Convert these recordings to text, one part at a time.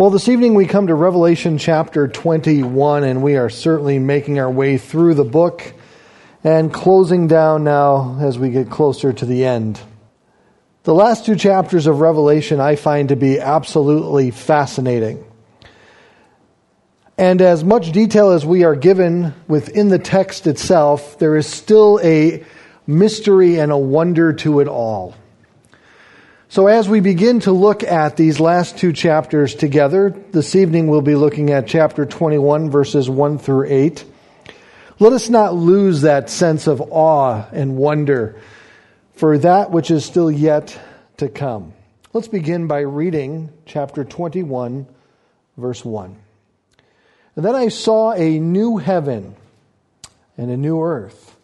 Well, this evening we come to Revelation chapter 21, and we are certainly making our way through the book and closing down now as we get closer to the end. The last two chapters of Revelation I find to be absolutely fascinating. And as much detail as we are given within the text itself, there is still a mystery and a wonder to it all. So, as we begin to look at these last two chapters together, this evening we'll be looking at chapter 21, verses 1 through 8. Let us not lose that sense of awe and wonder for that which is still yet to come. Let's begin by reading chapter 21, verse 1. And then I saw a new heaven and a new earth.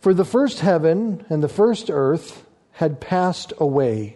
For the first heaven and the first earth had passed away,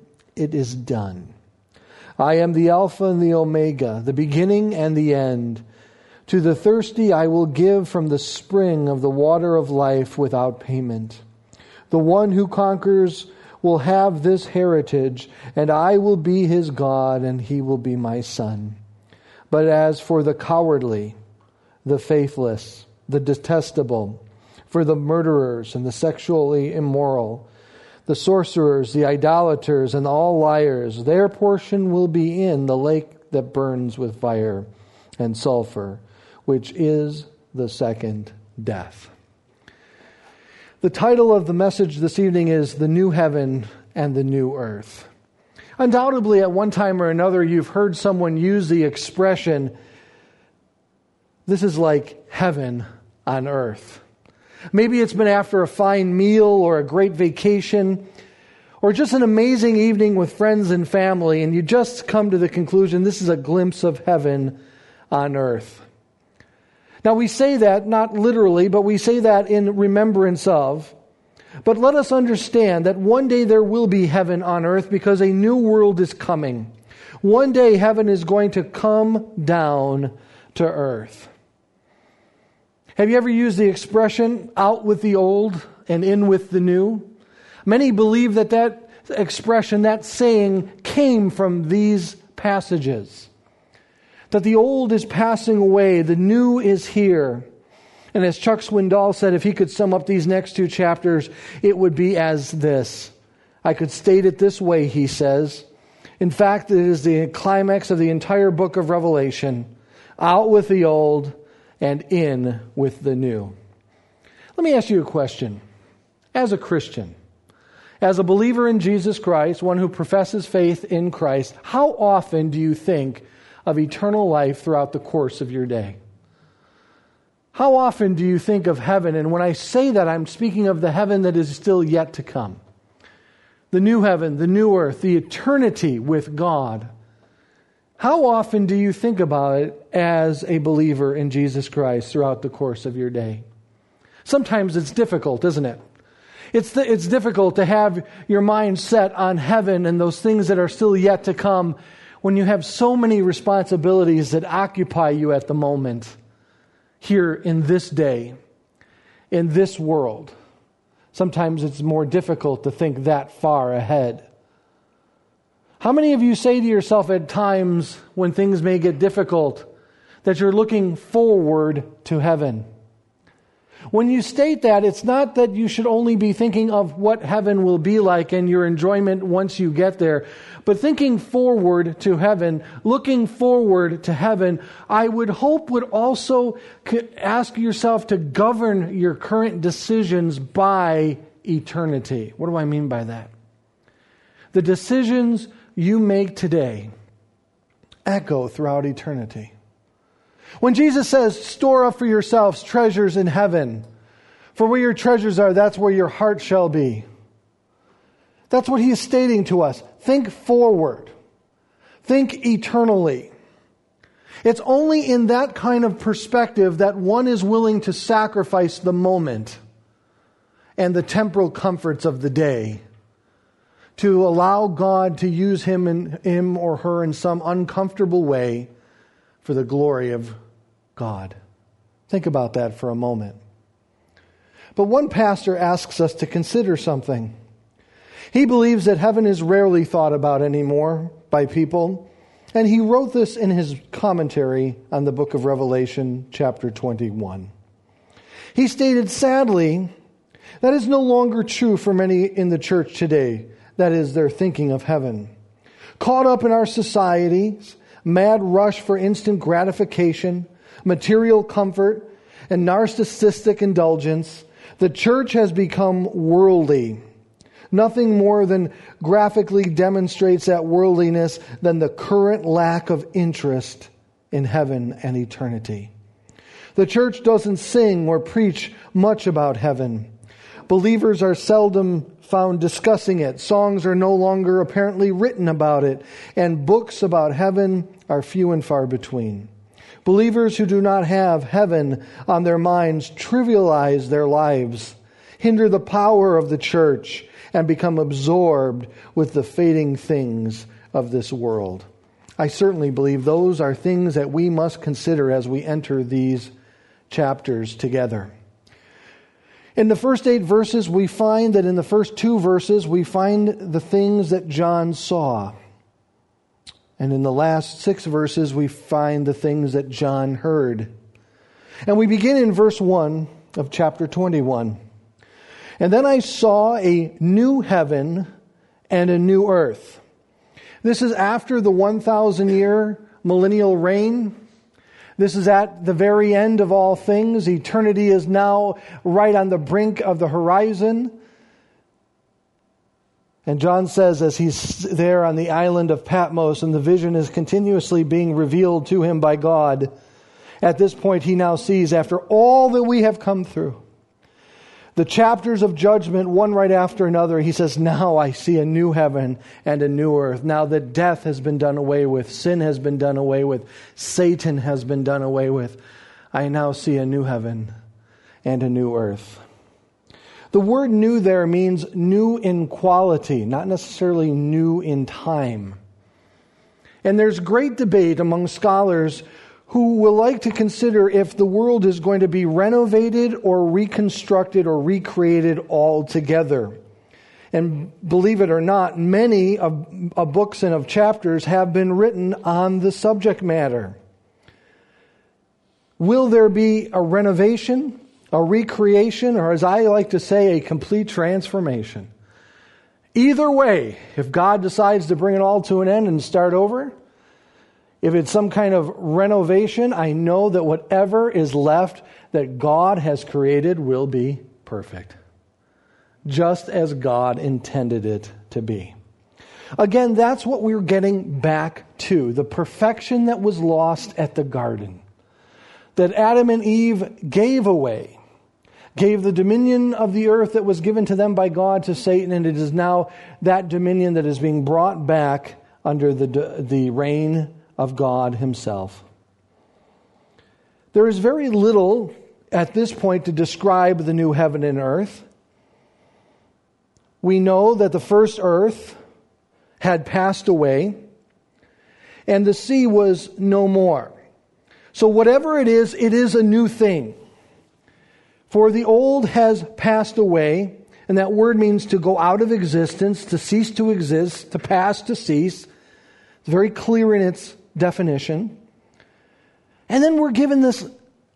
It is done. I am the Alpha and the Omega, the beginning and the end. To the thirsty I will give from the spring of the water of life without payment. The one who conquers will have this heritage, and I will be his God, and he will be my son. But as for the cowardly, the faithless, the detestable, for the murderers and the sexually immoral, the sorcerers, the idolaters, and all liars. Their portion will be in the lake that burns with fire and sulfur, which is the second death. The title of the message this evening is The New Heaven and the New Earth. Undoubtedly, at one time or another, you've heard someone use the expression, This is like heaven on earth. Maybe it's been after a fine meal or a great vacation or just an amazing evening with friends and family, and you just come to the conclusion this is a glimpse of heaven on earth. Now, we say that not literally, but we say that in remembrance of. But let us understand that one day there will be heaven on earth because a new world is coming. One day heaven is going to come down to earth. Have you ever used the expression out with the old and in with the new? Many believe that that expression, that saying, came from these passages. That the old is passing away, the new is here. And as Chuck Swindoll said, if he could sum up these next two chapters, it would be as this. I could state it this way, he says. In fact, it is the climax of the entire book of Revelation. Out with the old, and in with the new. Let me ask you a question. As a Christian, as a believer in Jesus Christ, one who professes faith in Christ, how often do you think of eternal life throughout the course of your day? How often do you think of heaven? And when I say that, I'm speaking of the heaven that is still yet to come. The new heaven, the new earth, the eternity with God. How often do you think about it as a believer in Jesus Christ throughout the course of your day? Sometimes it's difficult, isn't it? It's, the, it's difficult to have your mind set on heaven and those things that are still yet to come when you have so many responsibilities that occupy you at the moment here in this day, in this world. Sometimes it's more difficult to think that far ahead. How many of you say to yourself at times when things may get difficult that you're looking forward to heaven? When you state that, it's not that you should only be thinking of what heaven will be like and your enjoyment once you get there, but thinking forward to heaven, looking forward to heaven, I would hope would also ask yourself to govern your current decisions by eternity. What do I mean by that? The decisions you make today echo throughout eternity. When Jesus says, store up for yourselves treasures in heaven, for where your treasures are, that's where your heart shall be. That's what he is stating to us. Think forward. Think eternally. It's only in that kind of perspective that one is willing to sacrifice the moment and the temporal comforts of the day to allow God to use him and him or her in some uncomfortable way for the glory of God. Think about that for a moment. But one pastor asks us to consider something. He believes that heaven is rarely thought about anymore by people, and he wrote this in his commentary on the book of Revelation, chapter 21. He stated, sadly, that is no longer true for many in the church today. That is, their thinking of heaven. Caught up in our society's mad rush for instant gratification, material comfort, and narcissistic indulgence, the church has become worldly. Nothing more than graphically demonstrates that worldliness than the current lack of interest in heaven and eternity. The church doesn't sing or preach much about heaven. Believers are seldom found discussing it. Songs are no longer apparently written about it, and books about heaven are few and far between. Believers who do not have heaven on their minds trivialize their lives, hinder the power of the church, and become absorbed with the fading things of this world. I certainly believe those are things that we must consider as we enter these chapters together. In the first eight verses, we find that in the first two verses, we find the things that John saw. And in the last six verses, we find the things that John heard. And we begin in verse 1 of chapter 21. And then I saw a new heaven and a new earth. This is after the 1,000 year millennial reign. This is at the very end of all things. Eternity is now right on the brink of the horizon. And John says, as he's there on the island of Patmos and the vision is continuously being revealed to him by God, at this point he now sees, after all that we have come through, the chapters of judgment, one right after another, he says, Now I see a new heaven and a new earth. Now that death has been done away with, sin has been done away with, Satan has been done away with, I now see a new heaven and a new earth. The word new there means new in quality, not necessarily new in time. And there's great debate among scholars who will like to consider if the world is going to be renovated or reconstructed or recreated altogether. And believe it or not, many of, of books and of chapters have been written on the subject matter. Will there be a renovation? a recreation, or as I like to say, a complete transformation. Either way, if God decides to bring it all to an end and start over, if it's some kind of renovation, I know that whatever is left that God has created will be perfect, just as God intended it to be. Again, that's what we're getting back to. The perfection that was lost at the garden, that Adam and Eve gave away. Gave the dominion of the earth that was given to them by God to Satan, and it is now that dominion that is being brought back under the, the reign of God Himself. There is very little at this point to describe the new heaven and earth. We know that the first earth had passed away, and the sea was no more. So, whatever it is, it is a new thing. For the old has passed away, and that word means to go out of existence, to cease to exist, to pass to cease. It's very clear in its definition. And then we're given this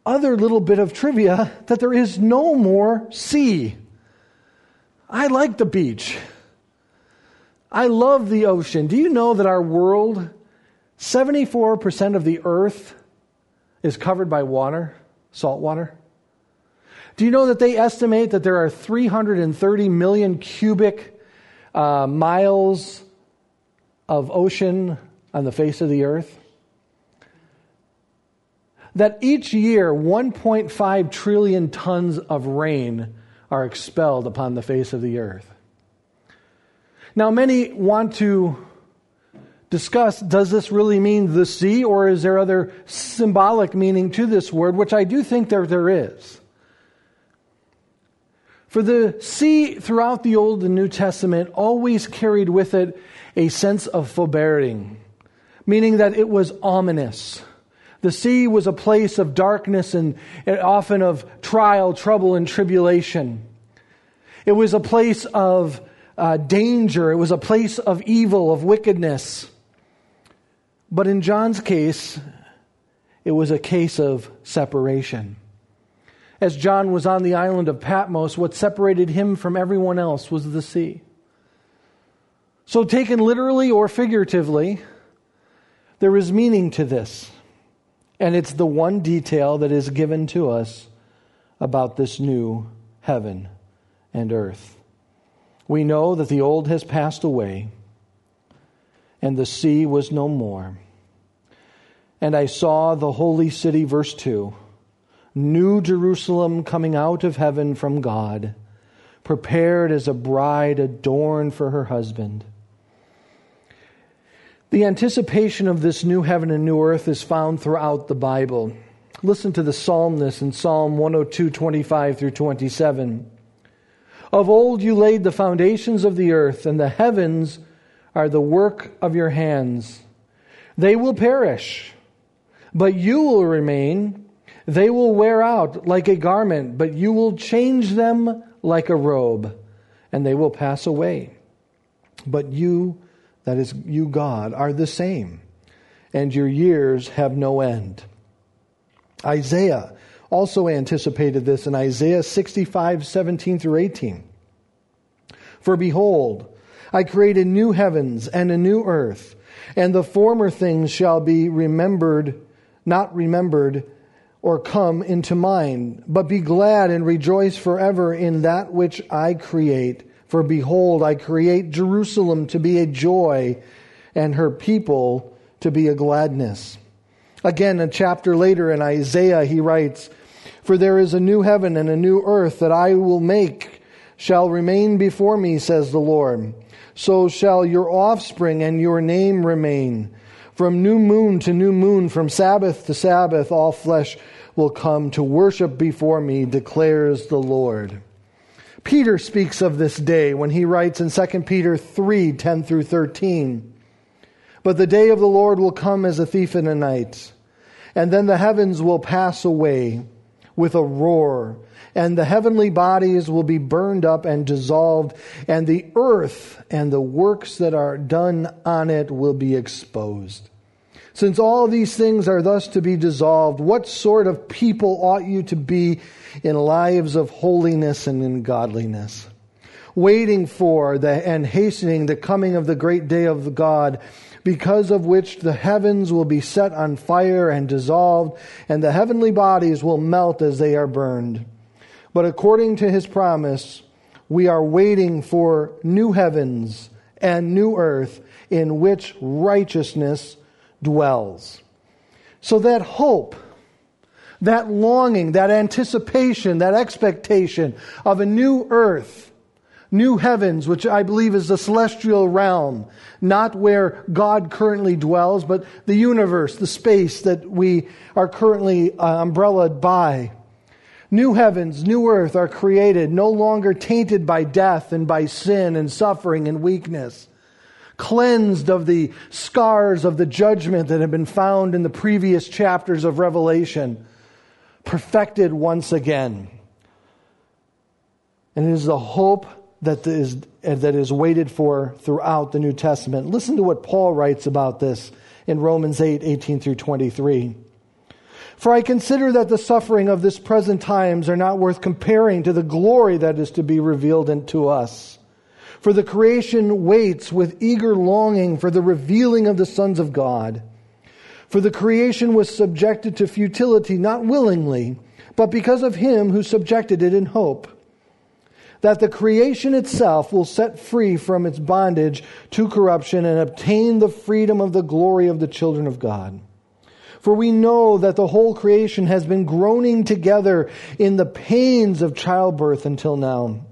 other little bit of trivia that there is no more sea. I like the beach. I love the ocean. Do you know that our world, 74% of the earth is covered by water, salt water? Do you know that they estimate that there are 330 million cubic uh, miles of ocean on the face of the earth? That each year 1.5 trillion tons of rain are expelled upon the face of the earth. Now, many want to discuss does this really mean the sea, or is there other symbolic meaning to this word, which I do think there, there is. For the sea throughout the Old and New Testament always carried with it a sense of foreboding, meaning that it was ominous. The sea was a place of darkness and often of trial, trouble, and tribulation. It was a place of uh, danger. It was a place of evil, of wickedness. But in John's case, it was a case of separation. As John was on the island of Patmos, what separated him from everyone else was the sea. So, taken literally or figuratively, there is meaning to this. And it's the one detail that is given to us about this new heaven and earth. We know that the old has passed away, and the sea was no more. And I saw the holy city, verse 2 New Jerusalem coming out of heaven from God, prepared as a bride adorned for her husband. The anticipation of this new heaven and new earth is found throughout the Bible. Listen to the psalmist in Psalm 102, 25 through 27. Of old you laid the foundations of the earth, and the heavens are the work of your hands. They will perish, but you will remain they will wear out like a garment, but you will change them like a robe, and they will pass away. But you, that is, you, God, are the same, and your years have no end. Isaiah also anticipated this in Isaiah 65, 17 through 18. For behold, I create a new heavens and a new earth, and the former things shall be remembered, not remembered or come into mind, but be glad and rejoice forever in that which I create. For behold, I create Jerusalem to be a joy and her people to be a gladness. Again, a chapter later in Isaiah, he writes, For there is a new heaven and a new earth that I will make shall remain before me, says the Lord. So shall your offspring and your name remain. From new moon to new moon, from Sabbath to Sabbath, all flesh will come to worship before me, declares the Lord. Peter speaks of this day when he writes in 2 Peter 3 10 through 13. But the day of the Lord will come as a thief in the night, and then the heavens will pass away with a roar, and the heavenly bodies will be burned up and dissolved, and the earth and the works that are done on it will be exposed. Since all these things are thus to be dissolved, what sort of people ought you to be in lives of holiness and in godliness? Waiting for the, and hastening the coming of the great day of God, because of which the heavens will be set on fire and dissolved, and the heavenly bodies will melt as they are burned. But according to his promise, we are waiting for new heavens and new earth in which righteousness dwells. So that hope, that longing, that anticipation, that expectation of a new earth, new heavens, which I believe is the celestial realm, not where God currently dwells, but the universe, the space that we are currently uh, umbrellaed by. New heavens, new earth are created, no longer tainted by death and by sin and suffering and weakness cleansed of the scars of the judgment that have been found in the previous chapters of Revelation, perfected once again. And it is the hope that is, that is waited for throughout the New Testament. Listen to what Paul writes about this in Romans 8 18 through 23. For I consider that the suffering of this present times are not worth comparing to the glory that is to be revealed unto us. For the creation waits with eager longing for the revealing of the sons of God. For the creation was subjected to futility not willingly, but because of him who subjected it in hope. That the creation itself will set free from its bondage to corruption and obtain the freedom of the glory of the children of God. For we know that the whole creation has been groaning together in the pains of childbirth until now.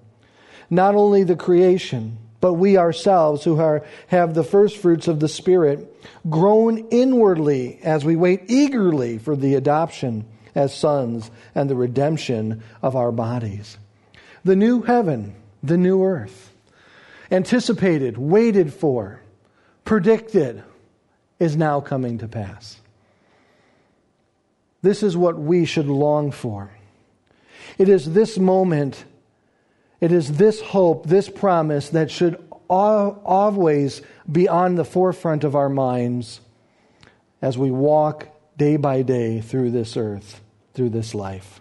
Not only the creation, but we ourselves who are, have the first fruits of the Spirit groan inwardly as we wait eagerly for the adoption as sons and the redemption of our bodies. The new heaven, the new earth, anticipated, waited for, predicted, is now coming to pass. This is what we should long for. It is this moment, it is this hope, this promise that should always be on the forefront of our minds as we walk day by day through this earth, through this life.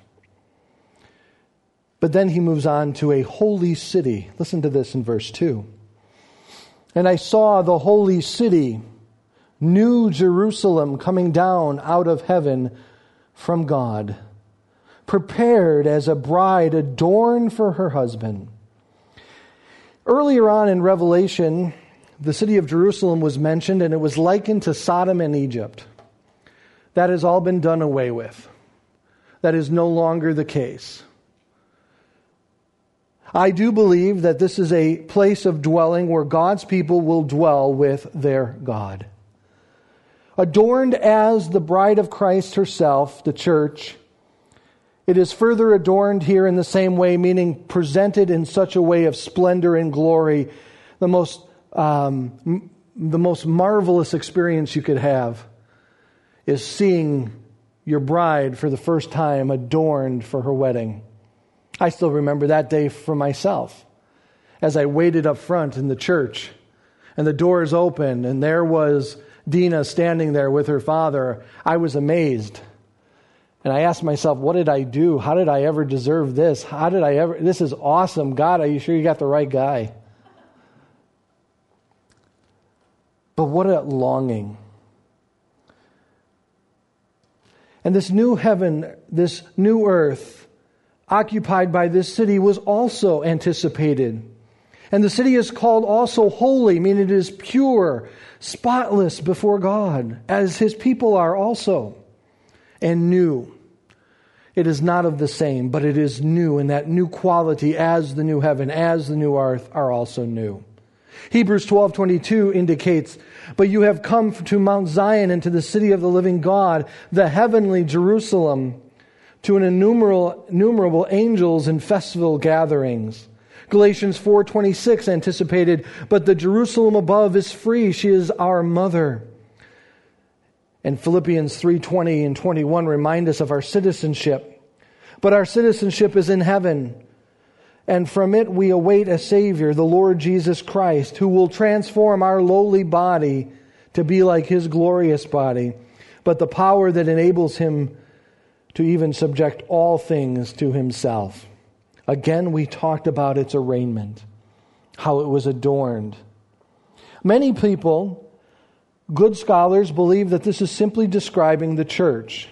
But then he moves on to a holy city. Listen to this in verse 2. And I saw the holy city, New Jerusalem, coming down out of heaven from God, prepared as a bride adorned for her husband. Earlier on in Revelation, the city of Jerusalem was mentioned, and it was likened to Sodom and Egypt. That has all been done away with. That is no longer the case. I do believe that this is a place of dwelling where God's people will dwell with their God adorned as the bride of Christ herself, the church. It is further adorned here in the same way, meaning presented in such a way of splendor and glory, the most, um, the most marvelous experience you could have is seeing your bride for the first time adorned for her wedding. I still remember that day for myself as I waited up front in the church and the doors opened and there was Dina standing there with her father, I was amazed. And I asked myself, what did I do? How did I ever deserve this? How did I ever? This is awesome. God, are you sure you got the right guy? But what a longing. And this new heaven, this new earth, occupied by this city, was also anticipated. And the city is called also holy, meaning it is pure, spotless before God, as his people are also, and new. It is not of the same, but it is new, and that new quality as the new heaven, as the new earth are also new. Hebrews 12:22 indicates, "But you have come to Mount Zion and to the city of the living God, the heavenly Jerusalem, to an innumerable, innumerable angels and festival gatherings." Galatians 4:26 anticipated, but the Jerusalem above is free, she is our mother. And Philippians 3:20 and 21 remind us of our citizenship. But our citizenship is in heaven, and from it we await a savior, the Lord Jesus Christ, who will transform our lowly body to be like his glorious body, but the power that enables him to even subject all things to himself. Again, we talked about its arraignment, how it was adorned. Many people, good scholars, believe that this is simply describing the church.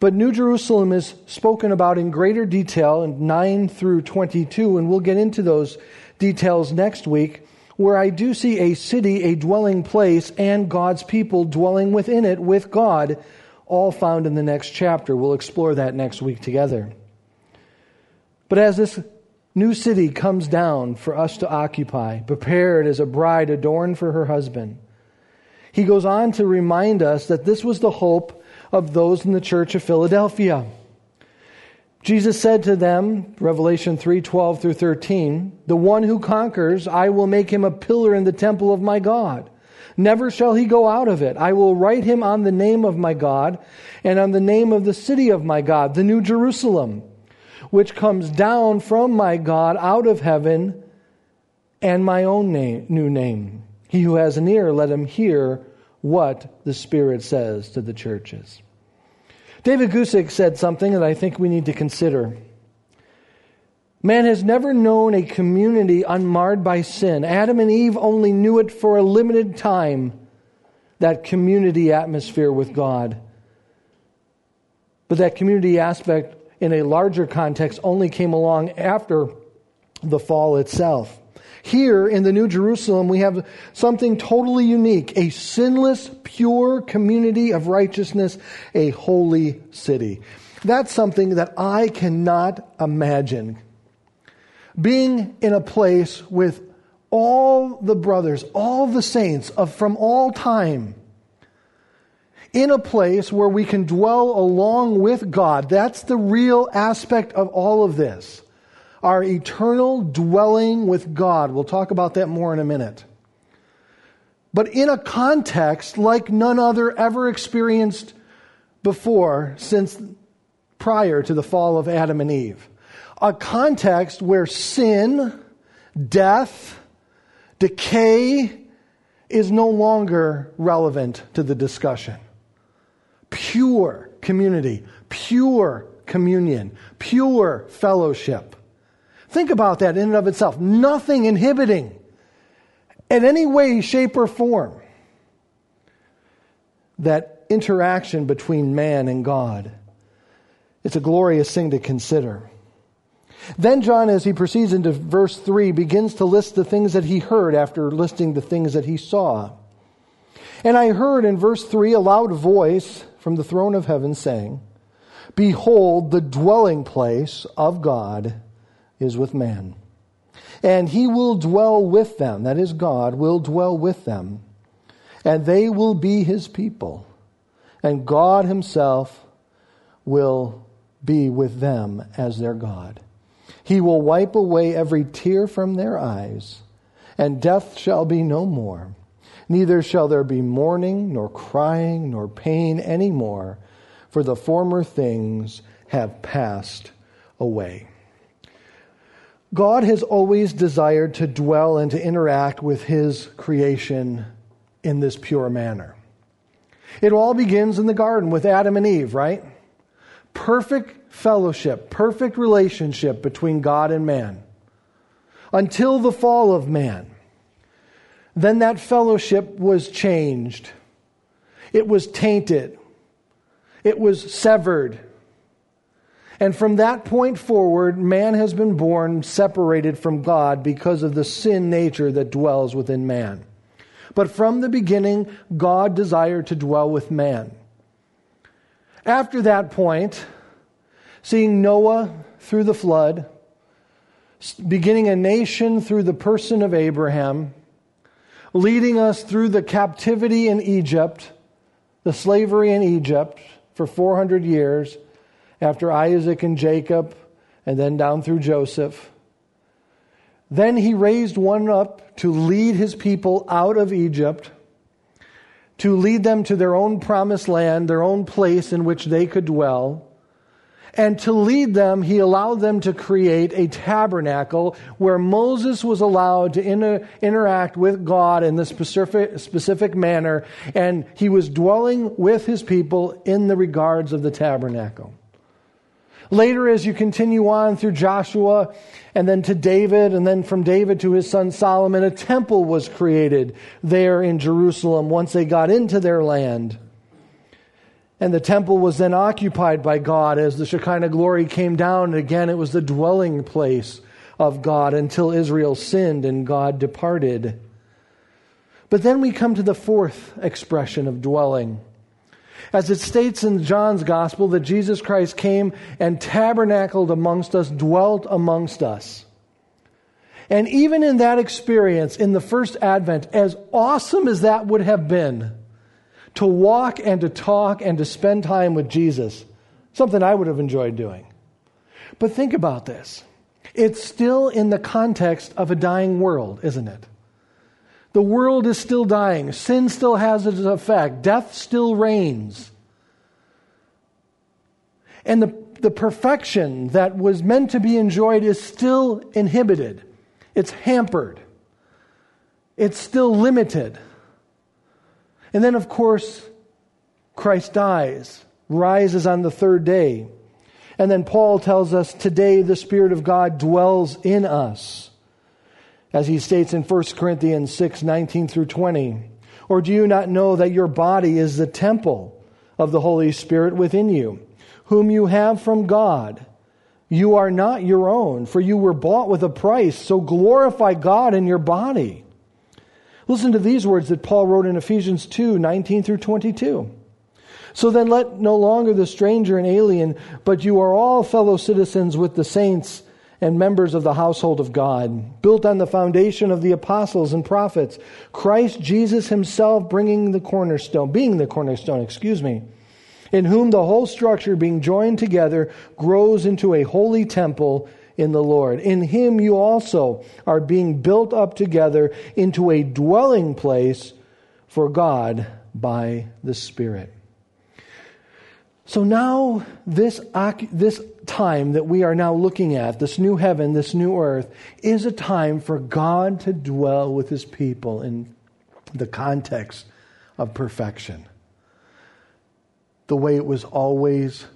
But New Jerusalem is spoken about in greater detail in 9 through 22, and we'll get into those details next week, where I do see a city, a dwelling place, and God's people dwelling within it with God, all found in the next chapter. We'll explore that next week together. But as this new city comes down for us to occupy, prepared as a bride adorned for her husband, he goes on to remind us that this was the hope of those in the church of Philadelphia. Jesus said to them, Revelation 3 12 through 13, The one who conquers, I will make him a pillar in the temple of my God. Never shall he go out of it. I will write him on the name of my God and on the name of the city of my God, the New Jerusalem which comes down from my God out of heaven, and my own name, new name. He who has an ear, let him hear what the Spirit says to the churches. David Guzik said something that I think we need to consider. Man has never known a community unmarred by sin. Adam and Eve only knew it for a limited time, that community atmosphere with God. But that community aspect in a larger context only came along after the fall itself. Here in the New Jerusalem, we have something totally unique a sinless, pure community of righteousness, a holy city. That's something that I cannot imagine. Being in a place with all the brothers, all the saints of from all time, in a place where we can dwell along with God. That's the real aspect of all of this our eternal dwelling with God. We'll talk about that more in a minute. But in a context like none other ever experienced before since prior to the fall of Adam and Eve. A context where sin, death, decay is no longer relevant to the discussion. Pure community, pure communion, pure fellowship. Think about that in and of itself. Nothing inhibiting in any way, shape, or form that interaction between man and God. It's a glorious thing to consider. Then John, as he proceeds into verse 3, begins to list the things that he heard after listing the things that he saw. And I heard in verse 3 a loud voice from the throne of heaven saying, Behold, the dwelling place of God is with man. And he will dwell with them, that is, God will dwell with them, and they will be his people. And God himself will be with them as their God. He will wipe away every tear from their eyes, and death shall be no more. Neither shall there be mourning, nor crying, nor pain any more, for the former things have passed away. God has always desired to dwell and to interact with his creation in this pure manner. It all begins in the garden with Adam and Eve, right? Perfect fellowship, perfect relationship between God and man until the fall of man. Then that fellowship was changed. It was tainted. It was severed. And from that point forward, man has been born separated from God because of the sin nature that dwells within man. But from the beginning, God desired to dwell with man. After that point, seeing Noah through the flood, beginning a nation through the person of Abraham, leading us through the captivity in Egypt, the slavery in Egypt for 400 years after Isaac and Jacob, and then down through Joseph. Then he raised one up to lead his people out of Egypt, to lead them to their own promised land, their own place in which they could dwell. And to lead them, he allowed them to create a tabernacle where Moses was allowed to inter- interact with God in this specific, specific manner, and he was dwelling with his people in the regards of the tabernacle. Later, as you continue on through Joshua and then to David, and then from David to his son Solomon, a temple was created there in Jerusalem once they got into their land. And the temple was then occupied by God as the Shekinah glory came down. And again, it was the dwelling place of God until Israel sinned and God departed. But then we come to the fourth expression of dwelling as it states in John's gospel that Jesus Christ came and tabernacled amongst us, dwelt amongst us. And even in that experience, in the first advent, as awesome as that would have been, to walk and to talk and to spend time with Jesus, something I would have enjoyed doing. But think about this. It's still in the context of a dying world, isn't it? The world is still dying. Sin still has its effect. Death still reigns. And the, the perfection that was meant to be enjoyed is still inhibited, it's hampered, it's still limited. And then, of course, Christ dies, rises on the third day. And then Paul tells us today the Spirit of God dwells in us. As he states in 1 Corinthians 6 19 through 20. Or do you not know that your body is the temple of the Holy Spirit within you, whom you have from God? You are not your own, for you were bought with a price, so glorify God in your body. Listen to these words that Paul wrote in Ephesians 2 19 through 22. So then let no longer the stranger and alien, but you are all fellow citizens with the saints and members of the household of God, built on the foundation of the apostles and prophets, Christ Jesus himself bringing the cornerstone, being the cornerstone, excuse me, in whom the whole structure being joined together grows into a holy temple in the Lord. In him you also are being built up together into a dwelling place for God by the Spirit. So now, this, this time that we are now looking at, this new heaven, this new earth, is a time for God to dwell with his people in the context of perfection. The way it was always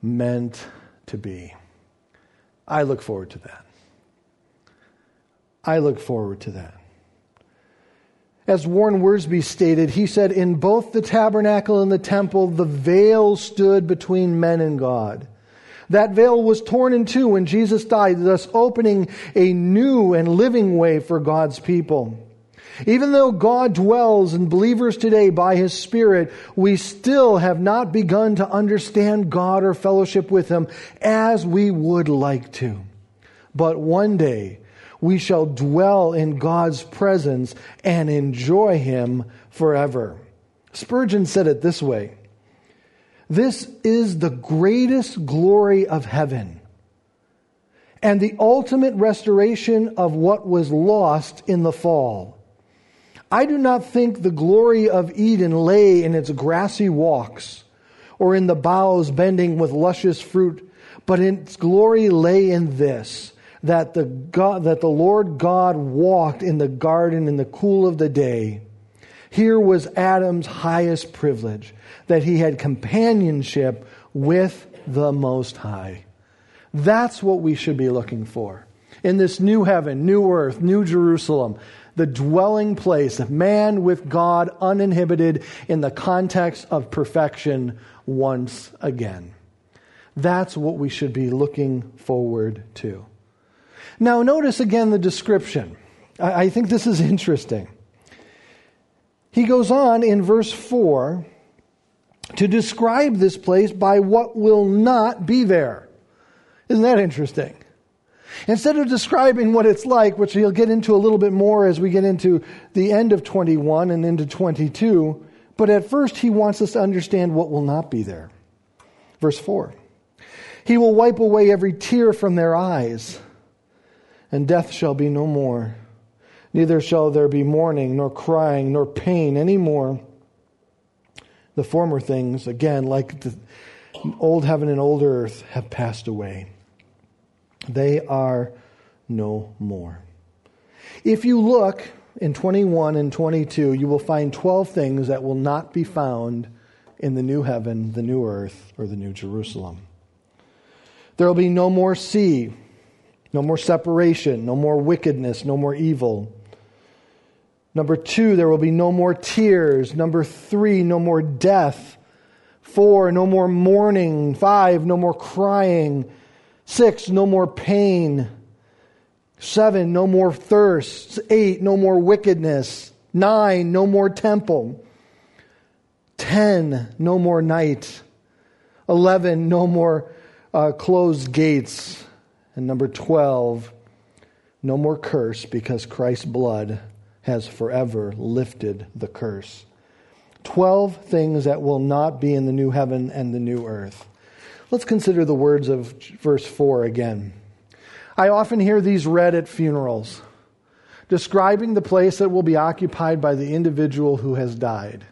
meant to be. I look forward to that. I look forward to that. As Warren Wiersbe stated, he said, In both the tabernacle and the temple, the veil stood between men and God. That veil was torn in two when Jesus died, thus opening a new and living way for God's people. Even though God dwells in believers today by His Spirit, we still have not begun to understand God or fellowship with Him as we would like to. But one day, we shall dwell in God's presence and enjoy Him forever. Spurgeon said it this way This is the greatest glory of heaven and the ultimate restoration of what was lost in the fall. I do not think the glory of Eden lay in its grassy walks or in the boughs bending with luscious fruit, but its glory lay in this that the God, that the Lord God walked in the garden in the cool of the day. Here was Adam's highest privilege, that he had companionship with the Most High. That's what we should be looking for. In this new heaven, new earth, new Jerusalem, the dwelling place of man with God uninhibited in the context of perfection once again. That's what we should be looking forward to. Now, notice again the description. I, I think this is interesting. He goes on in verse 4 to describe this place by what will not be there. Isn't that interesting? Instead of describing what it's like, which he'll get into a little bit more as we get into the end of 21 and into 22, but at first he wants us to understand what will not be there. Verse 4 He will wipe away every tear from their eyes and death shall be no more. Neither shall there be mourning, nor crying, nor pain any more. The former things, again, like the old heaven and old earth, have passed away. They are no more. If you look in 21 and 22, you will find 12 things that will not be found in the new heaven, the new earth, or the new Jerusalem. There will be no more sea no more separation, no more wickedness, no more evil. Number two, there will be no more tears. Number three, no more death. Four, no more mourning. Five, no more crying. Six, no more pain. Seven, no more thirst. Eight, no more wickedness. Nine, no more temple. Ten, no more night. Eleven, no more uh, closed gates. And number 12, no more curse because Christ's blood has forever lifted the curse. 12 things that will not be in the new heaven and the new earth. Let's consider the words of verse 4 again. I often hear these read at funerals, describing the place that will be occupied by the individual who has died.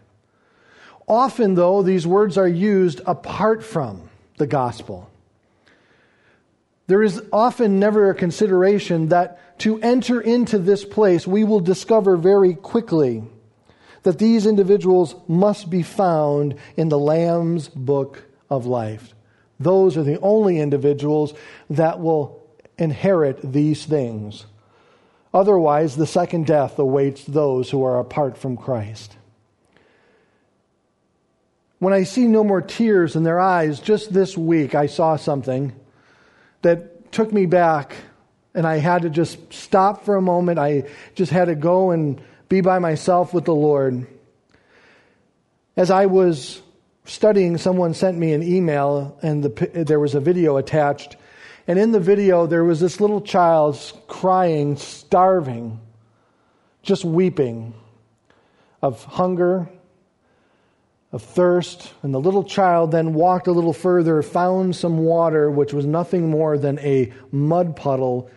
Often, though, these words are used apart from the gospel. There is often never a consideration that to enter into this place, we will discover very quickly that these individuals must be found in the Lamb's book of life. Those are the only individuals that will inherit these things. Otherwise, the second death awaits those who are apart from Christ. When I see no more tears in their eyes, just this week I saw something that took me back, and I had to just stop for a moment. I just had to go and be by myself with the Lord. As I was studying, someone sent me an email, and the, there was a video attached. And in the video, there was this little child crying, starving, just weeping of hunger of thirst. And the little child then walked a little further, found some water, which was nothing more than a mud puddle,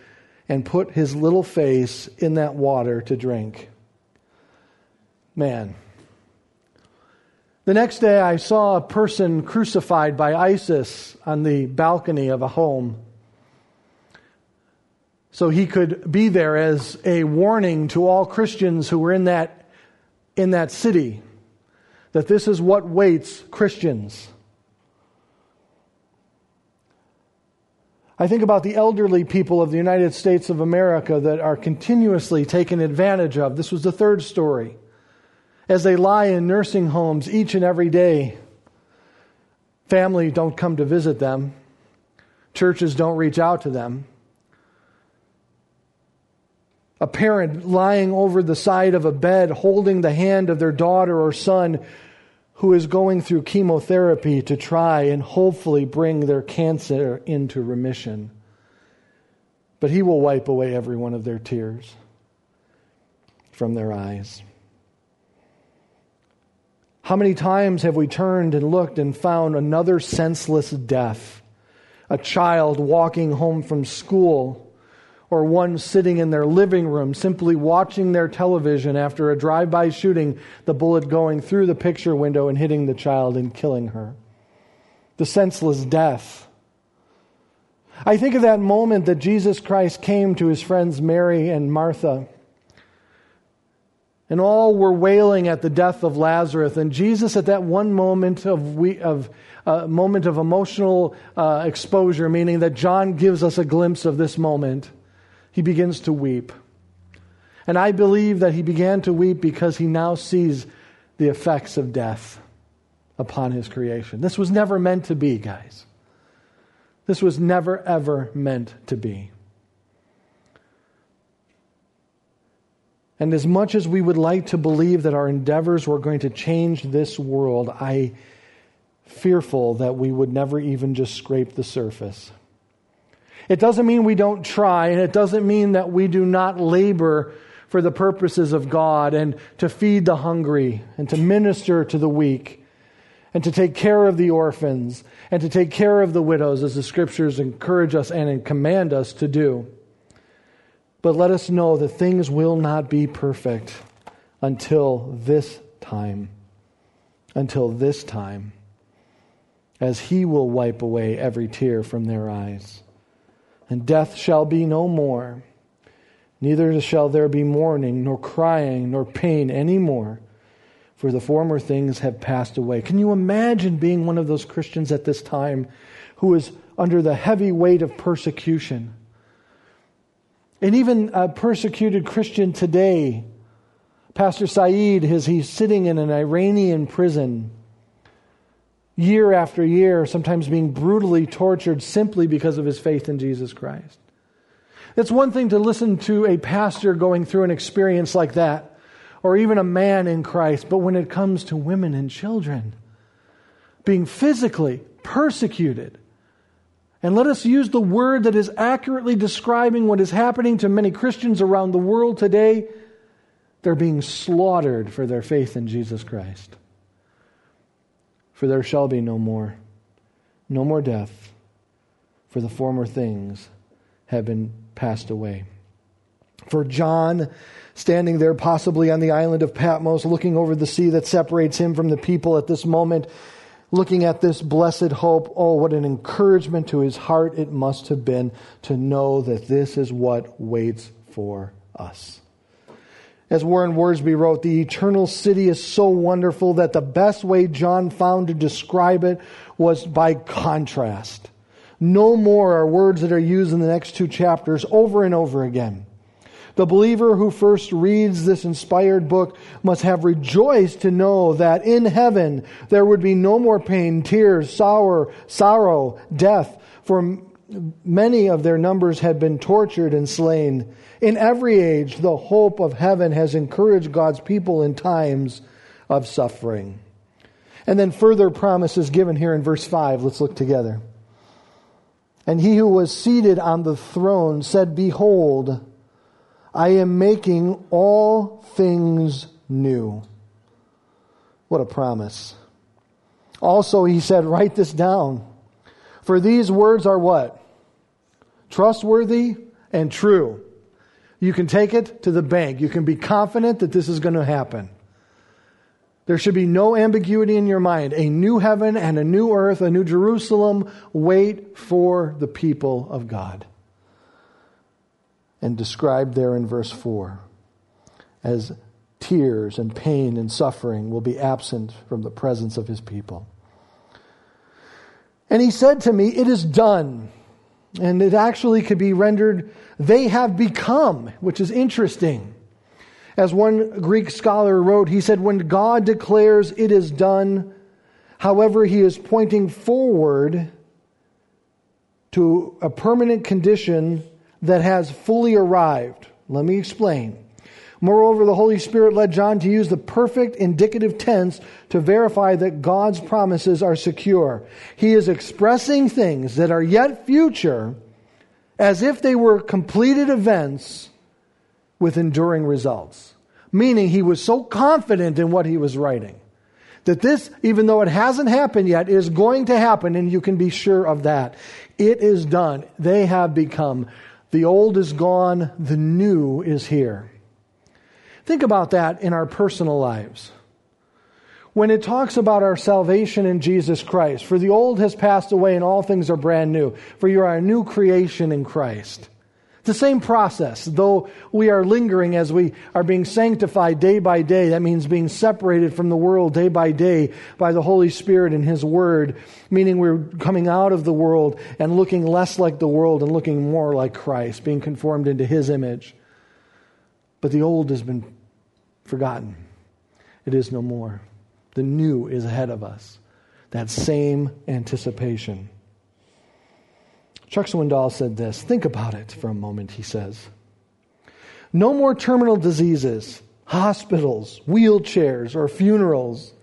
and put his little face in that water to drink. Man. The next day, I saw a person crucified by ISIS on the balcony of a home. So he could be there as a warning to all Christians who were in that, in that city that this is what waits Christians. I think about the elderly people of the United States of America that are continuously taken advantage of. This was the third story. As they lie in nursing homes each and every day, family don't come to visit them, churches don't reach out to them a parent lying over the side of a bed holding the hand of their daughter or son who is going through chemotherapy to try and hopefully bring their cancer into remission. But He will wipe away every one of their tears from their eyes. How many times have we turned and looked and found another senseless death? A child walking home from school or one sitting in their living room simply watching their television after a drive by shooting, the bullet going through the picture window and hitting the child and killing her. The senseless death. I think of that moment that Jesus Christ came to his friends Mary and Martha. And all were wailing at the death of Lazarus. And Jesus, at that one moment of, we, of uh, moment of emotional uh, exposure, meaning that John gives us a glimpse of this moment, he begins to weep. And I believe that he began to weep because he now sees the effects of death upon his creation. This was never meant to be, guys. This was never, ever meant to be. And as much as we would like to believe that our endeavors were going to change this world, I fearful that we would never even just scrape the surface. It doesn't mean we don't try, and it doesn't mean that we do not labor for the purposes of God and to feed the hungry and to minister to the weak and to take care of the orphans and to take care of the widows as the scriptures encourage us and command us to do. But let us know that things will not be perfect until this time. Until this time. As He will wipe away every tear from their eyes and death shall be no more. Neither shall there be mourning, nor crying, nor pain any more, for the former things have passed away. Can you imagine being one of those Christians at this time who is under the heavy weight of persecution? And even a persecuted Christian today, Pastor Saeed, is he's sitting in an Iranian prison year after year, sometimes being brutally tortured simply because of his faith in Jesus Christ. It's one thing to listen to a pastor going through an experience like that, or even a man in Christ, but when it comes to women and children being physically persecuted, and let us use the word that is accurately describing what is happening to many Christians around the world today. They're being slaughtered for their faith in Jesus Christ for there shall be no more, no more death, for the former things have been passed away. For John, standing there possibly on the island of Patmos, looking over the sea that separates him from the people at this moment, looking at this blessed hope, oh, what an encouragement to his heart it must have been to know that this is what waits for us. As Warren Wiersbe wrote, the eternal city is so wonderful that the best way John found to describe it was by contrast. No more are words that are used in the next two chapters over and over again. The believer who first reads this inspired book must have rejoiced to know that in heaven there would be no more pain, tears, sorrow, sorrow, death, for many of their numbers had been tortured and slain. In every age, the hope of heaven has encouraged God's people in times of suffering. And then further promises given here in verse 5. Let's look together. And he who was seated on the throne said, Behold, I am making all things new. What a promise. Also, he said, Write this down. For these words are what? Trustworthy and true. You can take it to the bank. You can be confident that this is going to happen. There should be no ambiguity in your mind. A new heaven and a new earth, a new Jerusalem wait for the people of God. And described there in verse 4 as tears and pain and suffering will be absent from the presence of his people. And he said to me, It is done. And it actually could be rendered, They have become, which is interesting. As one Greek scholar wrote, he said, When God declares it is done, however, he is pointing forward to a permanent condition that has fully arrived. Let me explain. Moreover, the Holy Spirit led John to use the perfect indicative tense to verify that God's promises are secure. He is expressing things that are yet future as if they were completed events with enduring results. Meaning he was so confident in what he was writing that this, even though it hasn't happened yet, is going to happen, and you can be sure of that. It is done. They have become. The old is gone, the new is here. Think about that in our personal lives. When it talks about our salvation in Jesus Christ, for the old has passed away and all things are brand new, for you are a new creation in Christ. The same process, though we are lingering as we are being sanctified day by day. That means being separated from the world day by day by the Holy Spirit and His Word, meaning we're coming out of the world and looking less like the world and looking more like Christ, being conformed into His image. But the old has been forgotten, it is no more. The new is ahead of us. That same anticipation. Chuck Swindoll said this. Think about it for a moment, he says. No more terminal diseases, hospitals, wheelchairs, or funerals.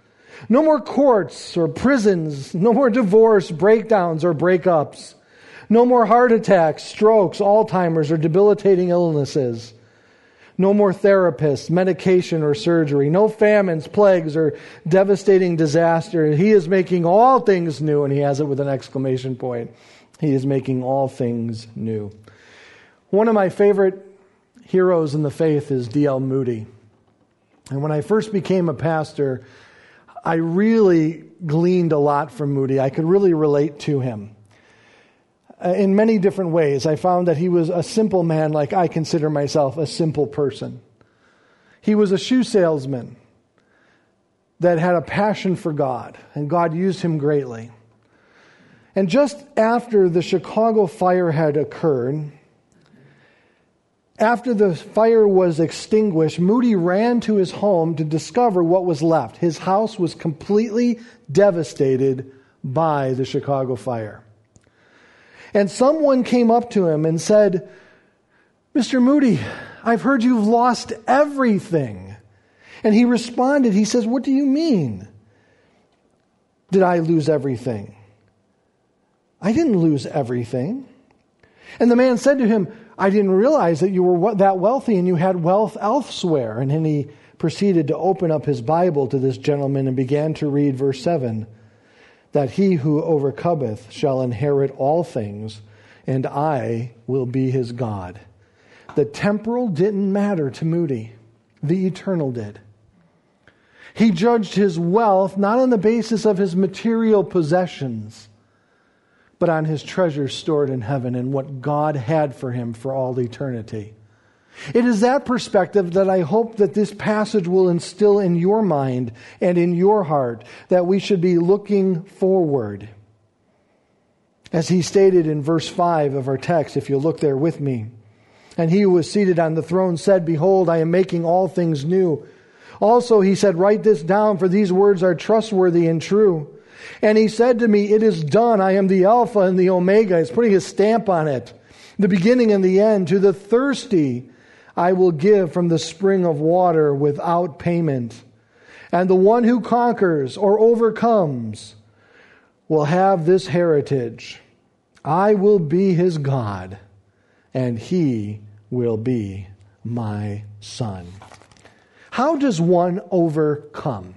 No more courts or prisons. No more divorce, breakdowns, or breakups. No more heart attacks, strokes, Alzheimer's, or debilitating illnesses. No more therapists, medication, or surgery. No famines, plagues, or devastating disaster. He is making all things new, and he has it with an exclamation point. He is making all things new. One of my favorite heroes in the faith is D.L. Moody. And when I first became a pastor, I really gleaned a lot from Moody. I could really relate to him Uh, in many different ways. I found that he was a simple man, like I consider myself a simple person. He was a shoe salesman that had a passion for God, and God used him greatly. And just after the Chicago fire had occurred, after the fire was extinguished, Moody ran to his home to discover what was left. His house was completely devastated by the Chicago fire. And someone came up to him and said, Mr. Moody, I've heard you've lost everything. And he responded, he says, What do you mean? Did I lose everything? I didn't lose everything. And the man said to him, I didn't realize that you were that wealthy and you had wealth elsewhere. And then he proceeded to open up his Bible to this gentleman and began to read verse 7 that he who overcometh shall inherit all things, and I will be his God. The temporal didn't matter to Moody, the eternal did. He judged his wealth not on the basis of his material possessions but on his treasures stored in heaven and what God had for him for all eternity. It is that perspective that I hope that this passage will instill in your mind and in your heart that we should be looking forward. As he stated in verse 5 of our text, if you look there with me. And he who was seated on the throne said, Behold, I am making all things new. Also, he said, Write this down, for these words are trustworthy and true. And he said to me, It is done. I am the Alpha and the Omega. He's putting his stamp on it. The beginning and the end. To the thirsty, I will give from the spring of water without payment. And the one who conquers or overcomes will have this heritage. I will be his God, and he will be my son. How does one overcome?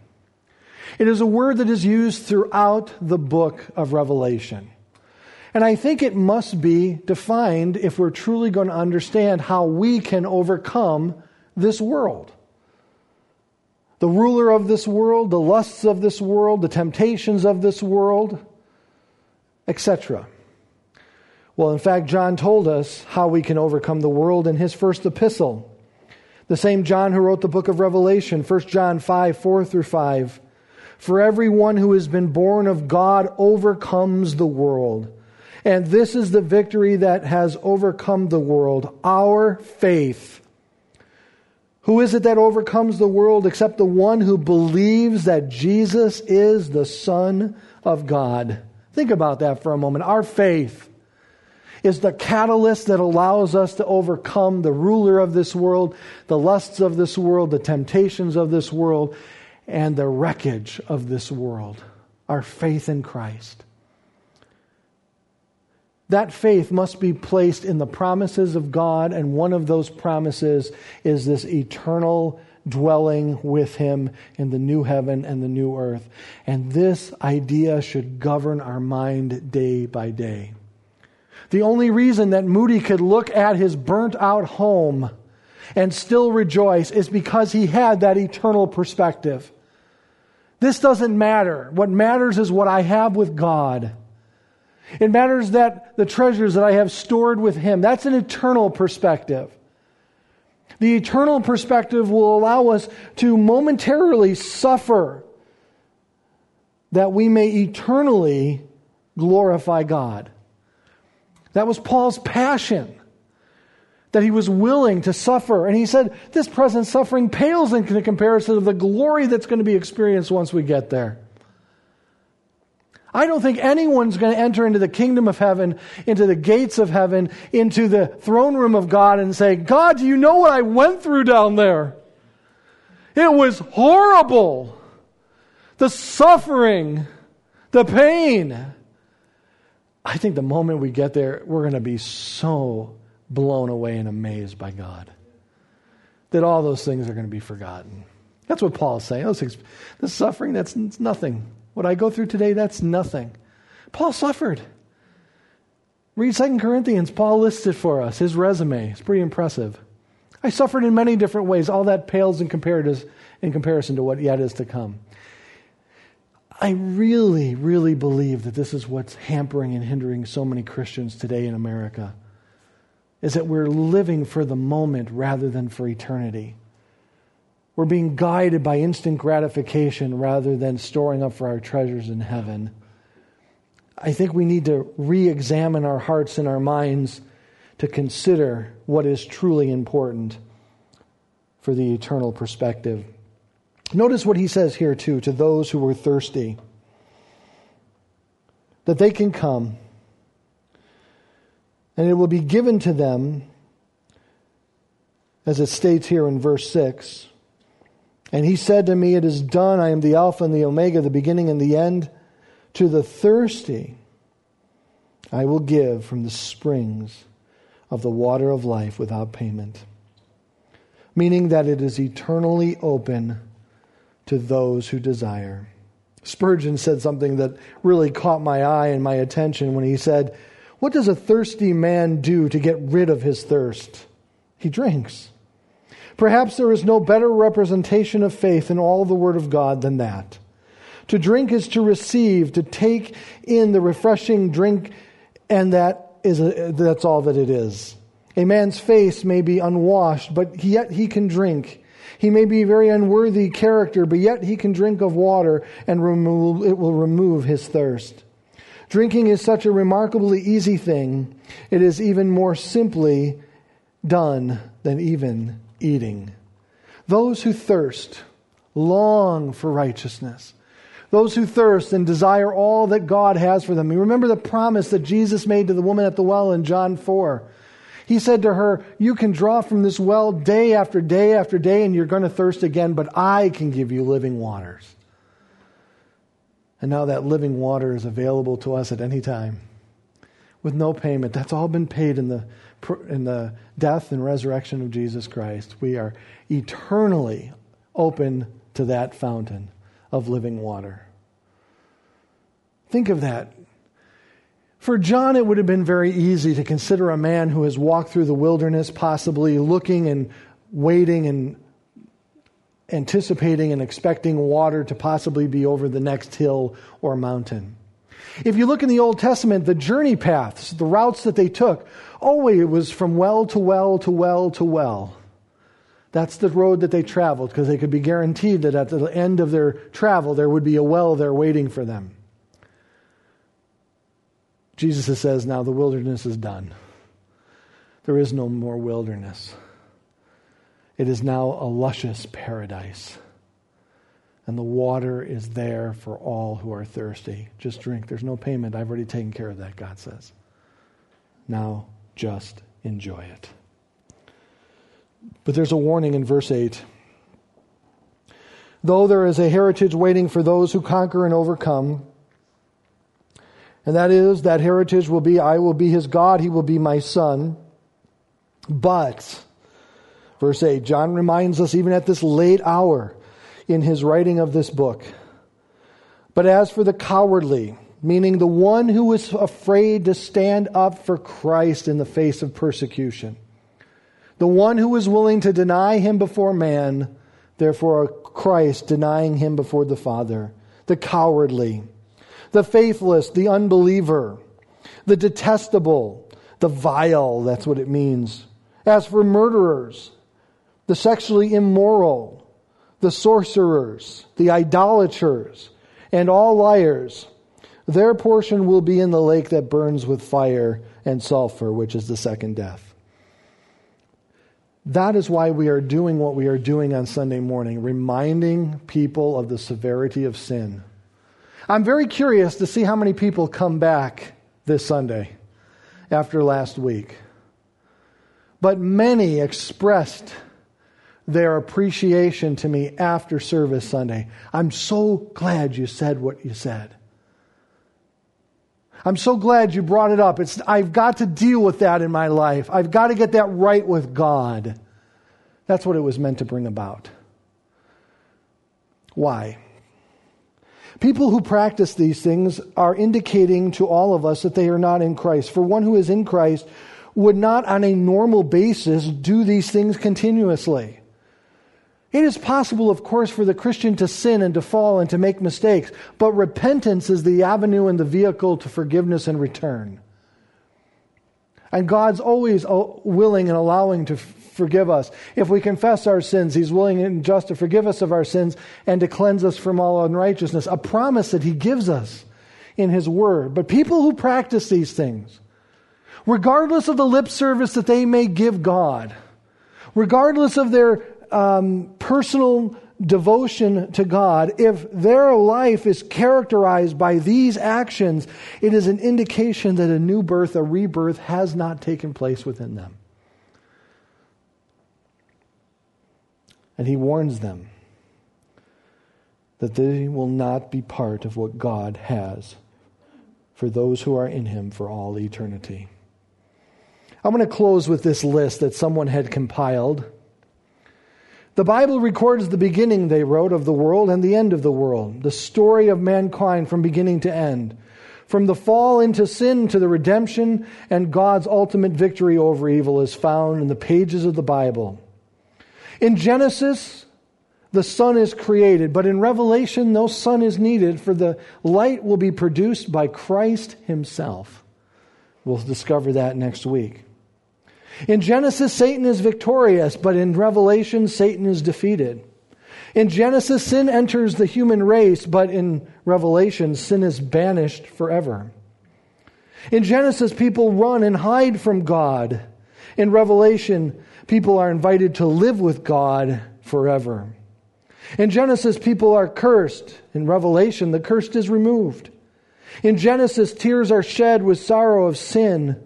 It is a word that is used throughout the book of Revelation. And I think it must be defined if we're truly going to understand how we can overcome this world. The ruler of this world, the lusts of this world, the temptations of this world, etc. Well, in fact, John told us how we can overcome the world in his first epistle. The same John who wrote the book of Revelation, 1 John 5 4 through 5. For everyone who has been born of God overcomes the world. And this is the victory that has overcome the world our faith. Who is it that overcomes the world except the one who believes that Jesus is the Son of God? Think about that for a moment. Our faith is the catalyst that allows us to overcome the ruler of this world, the lusts of this world, the temptations of this world, and the wreckage of this world. Our faith in Christ. That faith must be placed in the promises of God, and one of those promises is this eternal dwelling with Him in the new heaven and the new earth. And this idea should govern our mind day by day. The only reason that Moody could look at his burnt out home and still rejoice is because he had that eternal perspective. This doesn't matter. What matters is what I have with God. It matters that the treasures that I have stored with Him, that's an eternal perspective. The eternal perspective will allow us to momentarily suffer that we may eternally glorify God. That was Paul's passion, that he was willing to suffer. And he said, This present suffering pales in comparison of the glory that's going to be experienced once we get there. I don't think anyone's going to enter into the kingdom of heaven, into the gates of heaven, into the throne room of God and say, God, do you know what I went through down there? It was horrible. The suffering, the pain. I think the moment we get there, we're going to be so blown away and amazed by God that all those things are going to be forgotten. That's what Paul is saying. Those, the suffering, that's nothing. What I go through today, that's nothing. Paul suffered. Read 2 Corinthians. Paul lists it for us. His resume is pretty impressive. I suffered in many different ways. All that pales in, in comparison to what yet is to come. I really, really believe that this is what's hampering and hindering so many Christians today in America. Is that we're living for the moment rather than for eternity. We're being guided by instant gratification rather than storing up for our treasures in heaven. I think we need to re examine our hearts and our minds to consider what is truly important for the eternal perspective. Notice what he says here, too, to those who are thirsty that they can come and it will be given to them, as it states here in verse 6 and he said to me, It is done. I am the Alpha and the Omega, the beginning and the end. To the thirsty, I will give from the springs of the water of life without payment. Meaning that it is eternally open to those who desire. Spurgeon said something that really caught my eye and my attention when he said, What does a thirsty man do to get rid of his thirst? He drinks. Perhaps there is no better representation of faith in all the Word of God than that. To drink is to receive, to take in the refreshing drink, and that is a, that's all that it is. A man's face may be unwashed, but yet he can drink. He may be a very unworthy character, but yet he can drink of water and remove, it will remove his thirst. Drinking is such a remarkably easy thing. It is even more simply done than even eating. Those who thirst long for righteousness. Those who thirst and desire all that God has for them. You remember the promise that Jesus made to the woman at the well in John 4. He said to her, You can draw from this well day after day after day, and you're going to thirst again, but I can give you living waters. And now that living water is available to us at any time with no payment. That's all been paid in the, in the death and resurrection of Jesus Christ. We are eternally open to that fountain of living water. Think of that. For John, it would have been very easy to consider a man who has walked through the wilderness, possibly looking and waiting and anticipating and expecting water to possibly be over the next hill or mountain. If you look in the Old Testament, the journey paths, the routes that they took, always it was from well to well to well to well. That's the road that they traveled because they could be guaranteed that at the end of their travel there would be a well there waiting for them. Jesus says, Now the wilderness is done. There is no more wilderness. It is now a luscious paradise. And the water is there for all who are thirsty. Just drink. There's no payment. I've already taken care of that, God says. Now just enjoy it. But there's a warning in verse 8. Though there is a heritage waiting for those who conquer and overcome, and that is, that heritage will be, I will be his God, he will be my son. But, verse 8, John reminds us even at this late hour in his writing of this book. But as for the cowardly, meaning the one who is afraid to stand up for Christ in the face of persecution, the one who is willing to deny him before man, therefore Christ denying him before the Father. The cowardly, the faithless, the unbeliever, the detestable, the vile, that's what it means. As for murderers, the sexually immoral, the sorcerers, the idolaters, and all liars, their portion will be in the lake that burns with fire and sulfur, which is the second death. That is why we are doing what we are doing on Sunday morning, reminding people of the severity of sin. I'm very curious to see how many people come back this Sunday after last week. But many expressed their appreciation to me after service Sunday. I'm so glad you said what you said. I'm so glad you brought it up. It's, I've got to deal with that in my life. I've got to get that right with God. That's what it was meant to bring about. Why? People who practice these things are indicating to all of us that they are not in Christ. For one who is in Christ would not on a normal basis do these things continuously. It is possible, of course, for the Christian to sin and to fall and to make mistakes, but repentance is the avenue and the vehicle to forgiveness and return. And God's always uh, willing and allowing to forgive us. If we confess our sins, He's willing and just to forgive us of our sins and to cleanse us from all unrighteousness. A promise that He gives us in His Word. But people who practice these things, regardless of the lip service that they may give God, regardless of their um, personal devotion to God, if their life is characterized by these actions, it is an indication that a new birth, a rebirth, has not taken place within them. And he warns them that they will not be part of what God has for those who are in him for all eternity. I'm going to close with this list that someone had compiled. The Bible records the beginning, they wrote, of the world and the end of the world, the story of mankind from beginning to end. From the fall into sin to the redemption and God's ultimate victory over evil is found in the pages of the Bible. In Genesis, the sun is created, but in Revelation, no sun is needed, for the light will be produced by Christ Himself. We'll discover that next week. In Genesis, Satan is victorious, but in Revelation, Satan is defeated. In Genesis, sin enters the human race, but in Revelation, sin is banished forever. In Genesis, people run and hide from God. In Revelation, people are invited to live with God forever. In Genesis, people are cursed. In Revelation, the cursed is removed. In Genesis, tears are shed with sorrow of sin.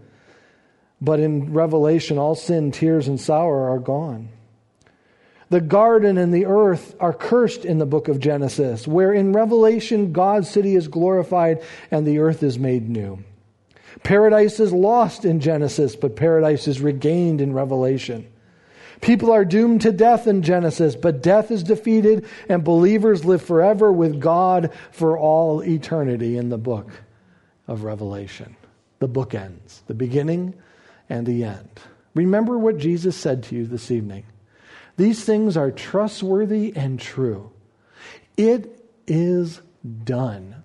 But in Revelation, all sin, tears, and sorrow are gone. The garden and the earth are cursed in the book of Genesis, where in Revelation, God's city is glorified and the earth is made new. Paradise is lost in Genesis, but paradise is regained in Revelation. People are doomed to death in Genesis, but death is defeated and believers live forever with God for all eternity in the book of Revelation. The book ends, the beginning and the end. Remember what Jesus said to you this evening. These things are trustworthy and true. It is done.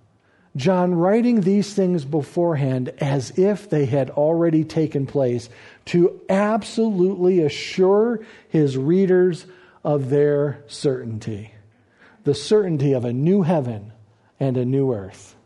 John writing these things beforehand as if they had already taken place to absolutely assure his readers of their certainty the certainty of a new heaven and a new earth.